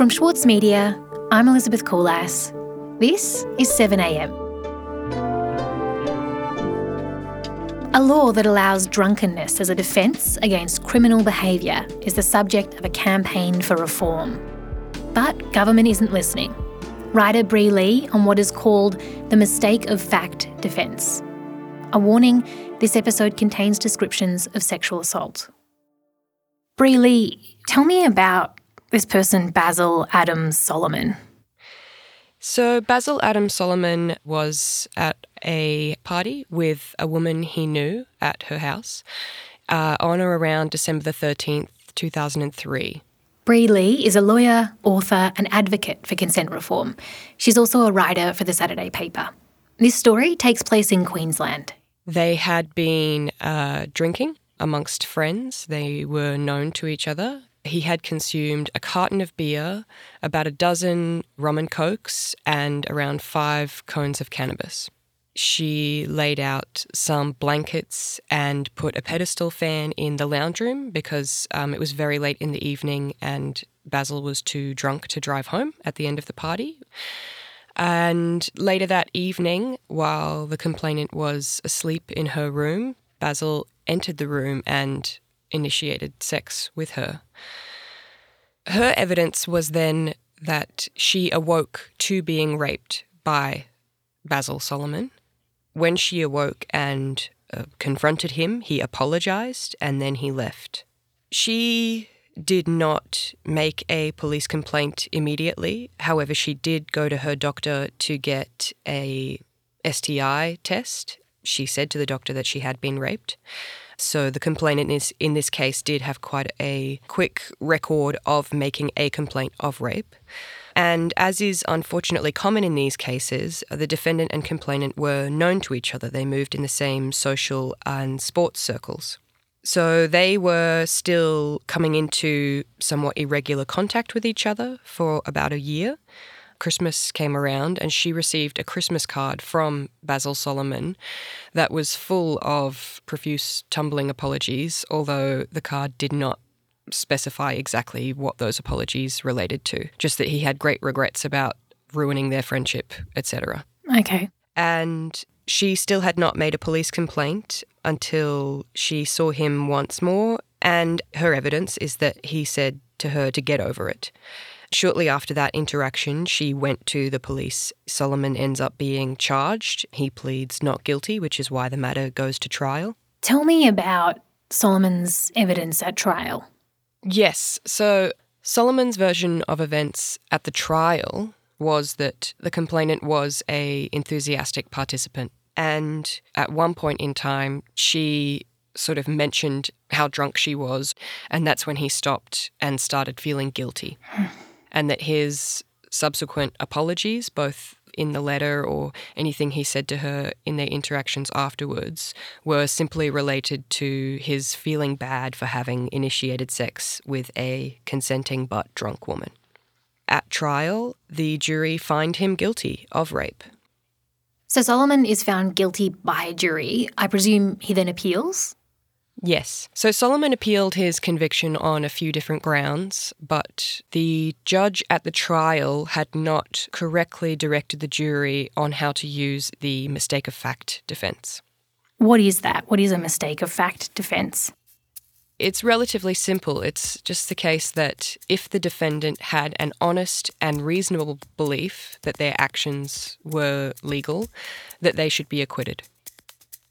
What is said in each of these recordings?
From Schwartz Media, I'm Elizabeth Koolass. This is 7am. A law that allows drunkenness as a defence against criminal behaviour is the subject of a campaign for reform. But government isn't listening. Writer Bri Lee on what is called the mistake of fact defence. A warning this episode contains descriptions of sexual assault. Bri Lee, tell me about this person, Basil Adams Solomon. So, Basil Adams Solomon was at a party with a woman he knew at her house uh, on or around December the 13th, 2003. Bri Lee is a lawyer, author, and advocate for consent reform. She's also a writer for the Saturday paper. This story takes place in Queensland. They had been uh, drinking amongst friends, they were known to each other. He had consumed a carton of beer, about a dozen rum and cokes, and around five cones of cannabis. She laid out some blankets and put a pedestal fan in the lounge room because um, it was very late in the evening and Basil was too drunk to drive home at the end of the party. And later that evening, while the complainant was asleep in her room, Basil entered the room and initiated sex with her. Her evidence was then that she awoke to being raped by Basil Solomon. When she awoke and uh, confronted him, he apologized and then he left. She did not make a police complaint immediately. However, she did go to her doctor to get a STI test. She said to the doctor that she had been raped. So the complainant in this case did have quite a quick record of making a complaint of rape. And as is unfortunately common in these cases, the defendant and complainant were known to each other. They moved in the same social and sports circles. So they were still coming into somewhat irregular contact with each other for about a year. Christmas came around and she received a Christmas card from Basil Solomon that was full of profuse tumbling apologies, although the card did not specify exactly what those apologies related to, just that he had great regrets about ruining their friendship, etc. Okay. And she still had not made a police complaint until she saw him once more, and her evidence is that he said to her to get over it. Shortly after that interaction, she went to the police. Solomon ends up being charged. He pleads not guilty, which is why the matter goes to trial. Tell me about Solomon's evidence at trial. Yes, so Solomon's version of events at the trial was that the complainant was a enthusiastic participant and at one point in time, she sort of mentioned how drunk she was. And that's when he stopped and started feeling guilty. Hmm. And that his subsequent apologies, both in the letter or anything he said to her in their interactions afterwards, were simply related to his feeling bad for having initiated sex with a consenting but drunk woman. At trial, the jury find him guilty of rape so Solomon is found guilty by a jury. I presume he then appeals? Yes. So Solomon appealed his conviction on a few different grounds, but the judge at the trial had not correctly directed the jury on how to use the mistake of fact defense. What is that? What is a mistake of fact defense? It's relatively simple. It's just the case that if the defendant had an honest and reasonable belief that their actions were legal, that they should be acquitted.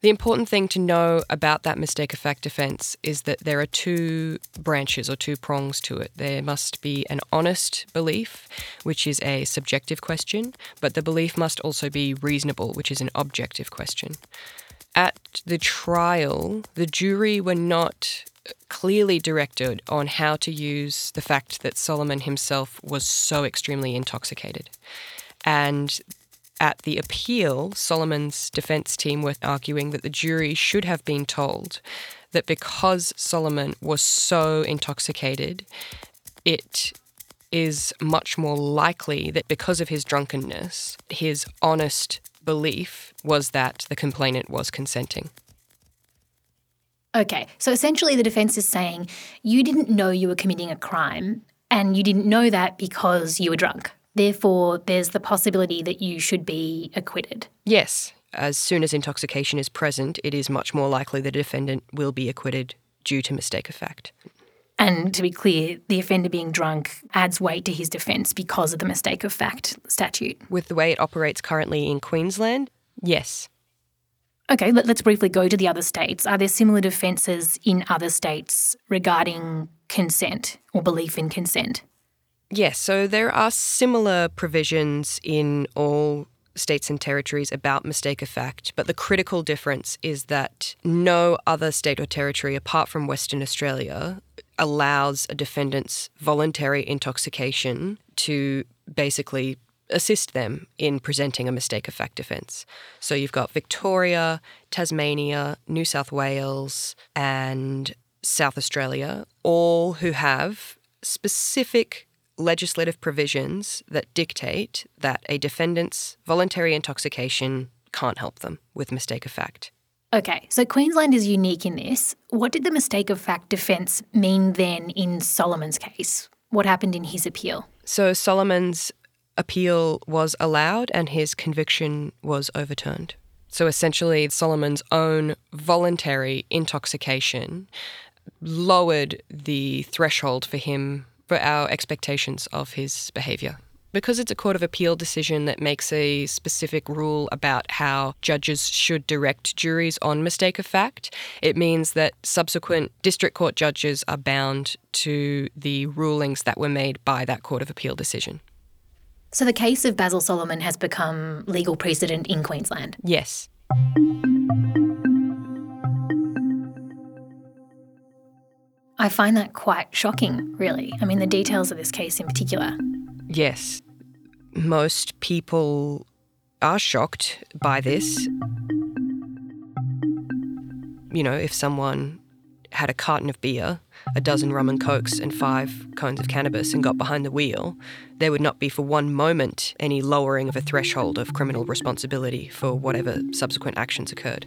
The important thing to know about that mistake of fact defence is that there are two branches or two prongs to it. There must be an honest belief, which is a subjective question, but the belief must also be reasonable, which is an objective question. At the trial, the jury were not clearly directed on how to use the fact that Solomon himself was so extremely intoxicated. And at the appeal, Solomon's defense team were arguing that the jury should have been told that because Solomon was so intoxicated, it is much more likely that because of his drunkenness, his honest belief was that the complainant was consenting. Okay, so essentially the defence is saying you didn't know you were committing a crime and you didn't know that because you were drunk. Therefore, there's the possibility that you should be acquitted. Yes, as soon as intoxication is present, it is much more likely that the defendant will be acquitted due to mistake of fact. And to be clear, the offender being drunk adds weight to his defence because of the mistake of fact statute. With the way it operates currently in Queensland, yes. Okay, let, us briefly go to the other states. Are there similar defences in other states regarding consent or belief in consent? Yes, so there are similar provisions in all states and territories about mistake of fact, but the critical difference is that no other state or territory apart from Western Australia allows a defendant's voluntary intoxication to basically assist them in presenting a mistake of fact defence. So you've got Victoria, Tasmania, New South Wales, and South Australia, all who have specific legislative provisions that dictate that a defendant's voluntary intoxication can't help them with mistake of fact. Okay, so Queensland is unique in this. What did the mistake of fact defence mean then in Solomon's case? What happened in his appeal? So Solomon's appeal was allowed and his conviction was overturned. So essentially, Solomon's own voluntary intoxication lowered the threshold for him for our expectations of his behaviour. Because it's a Court of Appeal decision that makes a specific rule about how judges should direct juries on mistake of fact, it means that subsequent district court judges are bound to the rulings that were made by that Court of Appeal decision. So the case of Basil Solomon has become legal precedent in Queensland? Yes. I find that quite shocking, really. I mean, the details of this case in particular. Yes. Most people are shocked by this. You know, if someone had a carton of beer, a dozen rum and cokes, and five cones of cannabis and got behind the wheel, there would not be for one moment any lowering of a threshold of criminal responsibility for whatever subsequent actions occurred.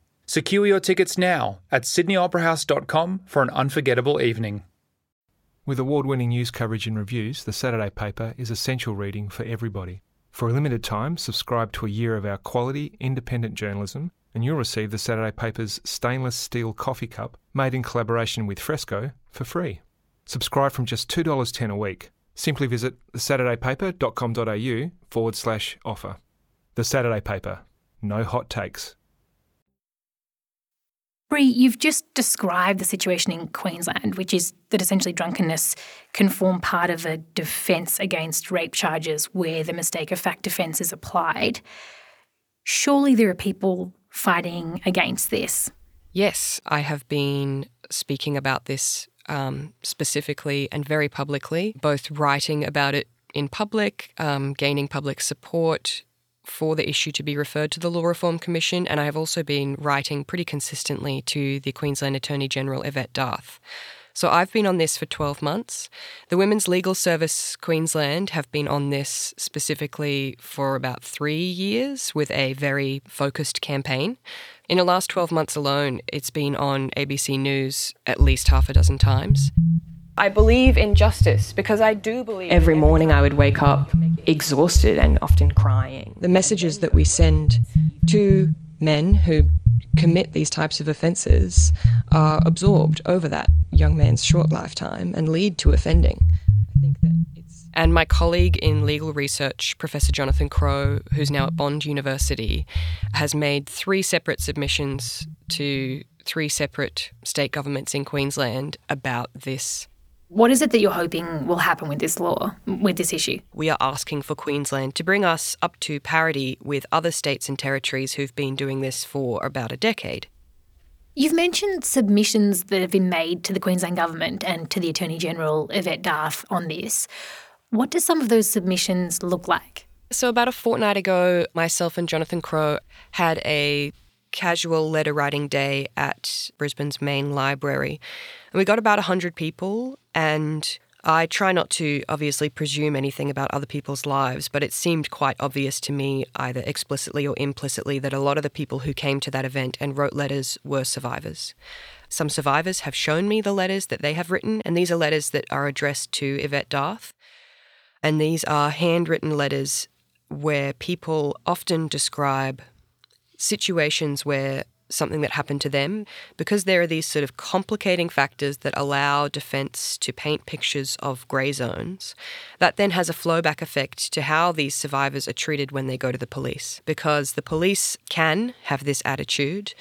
Secure your tickets now at sydneyoperahouse.com for an unforgettable evening. With award winning news coverage and reviews, the Saturday paper is essential reading for everybody. For a limited time, subscribe to a year of our quality, independent journalism and you'll receive the Saturday paper's stainless steel coffee cup made in collaboration with Fresco for free. Subscribe from just $2.10 a week. Simply visit thesaturdaypaper.com.au forward slash offer. The Saturday Paper. No hot takes. Bri, you've just described the situation in Queensland, which is that essentially drunkenness can form part of a defence against rape charges where the mistake of fact defence is applied. Surely there are people fighting against this? Yes, I have been speaking about this um, specifically and very publicly, both writing about it in public, um, gaining public support for the issue to be referred to the Law Reform Commission, and I have also been writing pretty consistently to the Queensland Attorney General Yvette D'Ath. So I've been on this for 12 months. The Women's Legal Service Queensland have been on this specifically for about three years with a very focused campaign. In the last 12 months alone, it's been on ABC News at least half a dozen times. I believe in justice because I do believe. Every morning I would wake up exhausted and often crying. The messages that we send to men who commit these types of offences are absorbed over that young man's short lifetime and lead to offending. I think that it's and my colleague in legal research, Professor Jonathan Crowe, who's now at Bond University, has made three separate submissions to three separate state governments in Queensland about this what is it that you're hoping will happen with this law, with this issue? We are asking for Queensland to bring us up to parity with other states and territories who've been doing this for about a decade. You've mentioned submissions that have been made to the Queensland Government and to the Attorney General, Yvette D'Ath, on this. What do some of those submissions look like? So, about a fortnight ago, myself and Jonathan Crowe had a casual letter writing day at Brisbane's main library. And we got about 100 people, and I try not to obviously presume anything about other people's lives, but it seemed quite obvious to me, either explicitly or implicitly, that a lot of the people who came to that event and wrote letters were survivors. Some survivors have shown me the letters that they have written, and these are letters that are addressed to Yvette D'Ath. And these are handwritten letters where people often describe situations where something that happened to them, because there are these sort of complicating factors that allow defence to paint pictures of grey zones, that then has a flowback effect to how these survivors are treated when they go to the police. Because the police can have this attitude.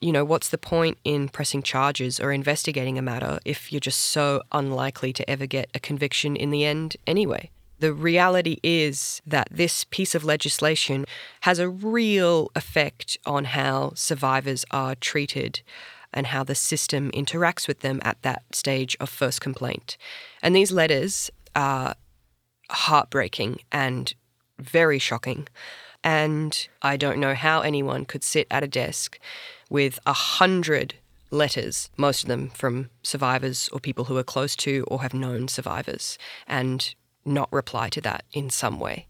You know, what's the point in pressing charges or investigating a matter if you're just so unlikely to ever get a conviction in the end anyway? The reality is that this piece of legislation has a real effect on how survivors are treated and how the system interacts with them at that stage of first complaint. And these letters are heartbreaking and very shocking. And I don't know how anyone could sit at a desk with a hundred letters, most of them from survivors or people who are close to or have known survivors, and not reply to that in some way.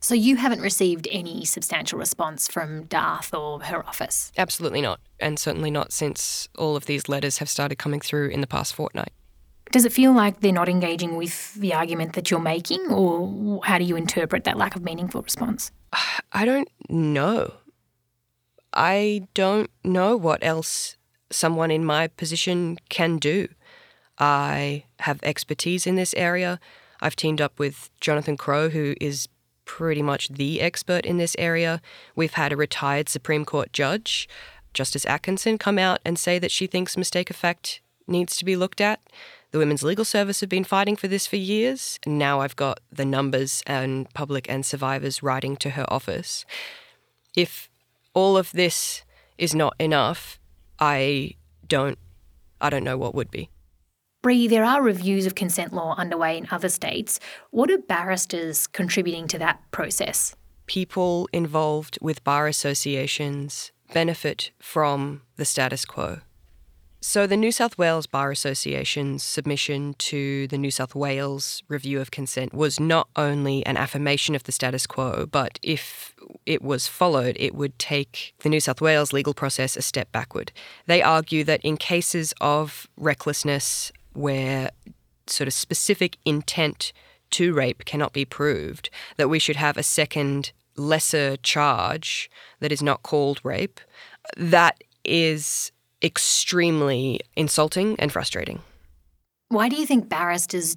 So you haven't received any substantial response from D'Ath or her office? Absolutely not, and certainly not since all of these letters have started coming through in the past fortnight. Does it feel like they're not engaging with the argument that you're making, or how do you interpret that lack of meaningful response? I don't know. I don't know what else someone in my position can do. I have expertise in this area. I've teamed up with Jonathan Crowe, who is pretty much the expert in this area. We've had a retired Supreme Court judge, Justice Atkinson, come out and say that she thinks mistake of fact needs to be looked at. The Women's Legal Service have been fighting for this for years. And now I've got the numbers and public and survivors writing to her office. If all of this is not enough, I don't I don't know what would be. Bri, there are reviews of consent law underway in other states. What are barristers contributing to that process? People involved with bar associations benefit from the status quo. So, the New South Wales Bar Association's submission to the New South Wales review of consent was not only an affirmation of the status quo, but if it was followed, it would take the New South Wales legal process a step backward. They argue that in cases of recklessness, where sort of specific intent to rape cannot be proved, that we should have a second lesser charge that is not called rape, that is extremely insulting and frustrating. Why do you think barristers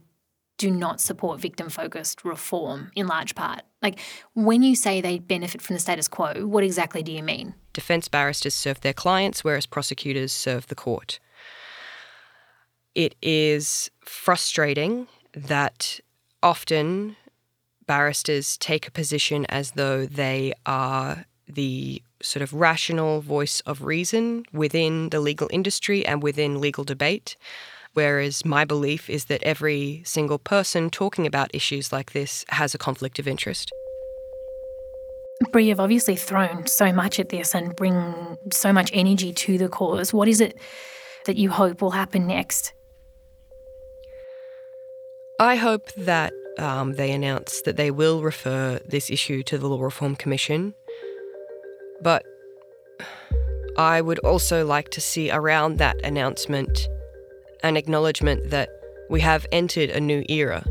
do not support victim focused reform in large part? Like, when you say they benefit from the status quo, what exactly do you mean? Defence barristers serve their clients, whereas prosecutors serve the court it is frustrating that often barristers take a position as though they are the sort of rational voice of reason within the legal industry and within legal debate. Whereas my belief is that every single person talking about issues like this has a conflict of interest. Bri, you've obviously thrown so much at this and bring so much energy to the cause. What is it that you hope will happen next? I hope that um, they announce that they will refer this issue to the Law Reform Commission. But I would also like to see around that announcement an acknowledgement that we have entered a new era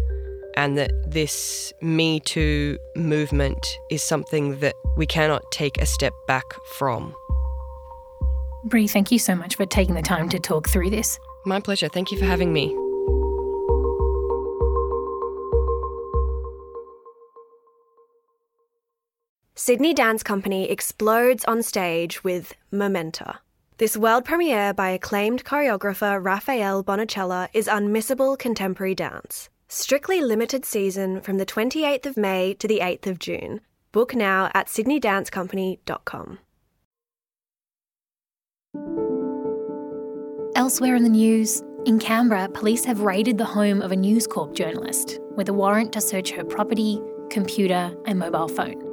and that this Me Too movement is something that we cannot take a step back from. Bri, thank you so much for taking the time to talk through this. My pleasure. Thank you for having me. Sydney Dance Company explodes on stage with Momenta. This world premiere by acclaimed choreographer Rafael Bonachela is unmissable contemporary dance. Strictly limited season from the 28th of May to the 8th of June. Book now at sydneydancecompany.com. Elsewhere in the news, in Canberra, police have raided the home of a News Corp journalist with a warrant to search her property, computer, and mobile phone.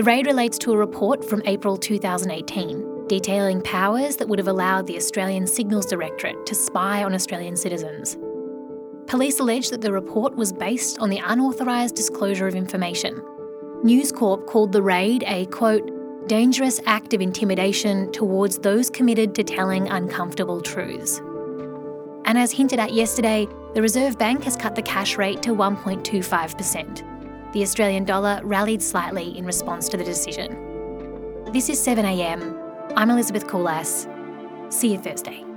The raid relates to a report from April 2018 detailing powers that would have allowed the Australian Signals Directorate to spy on Australian citizens. Police allege that the report was based on the unauthorised disclosure of information. News Corp called the raid a quote, dangerous act of intimidation towards those committed to telling uncomfortable truths. And as hinted at yesterday, the Reserve Bank has cut the cash rate to 1.25%. The Australian dollar rallied slightly in response to the decision. This is 7am. I'm Elizabeth Coulas. See you Thursday.